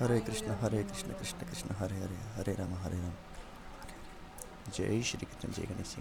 Hare Krishna Hare Krishna Krishna Krishna, Hare Hare Hare Ram Hare Ram. Jai Shri Krishna, Jai Ganesh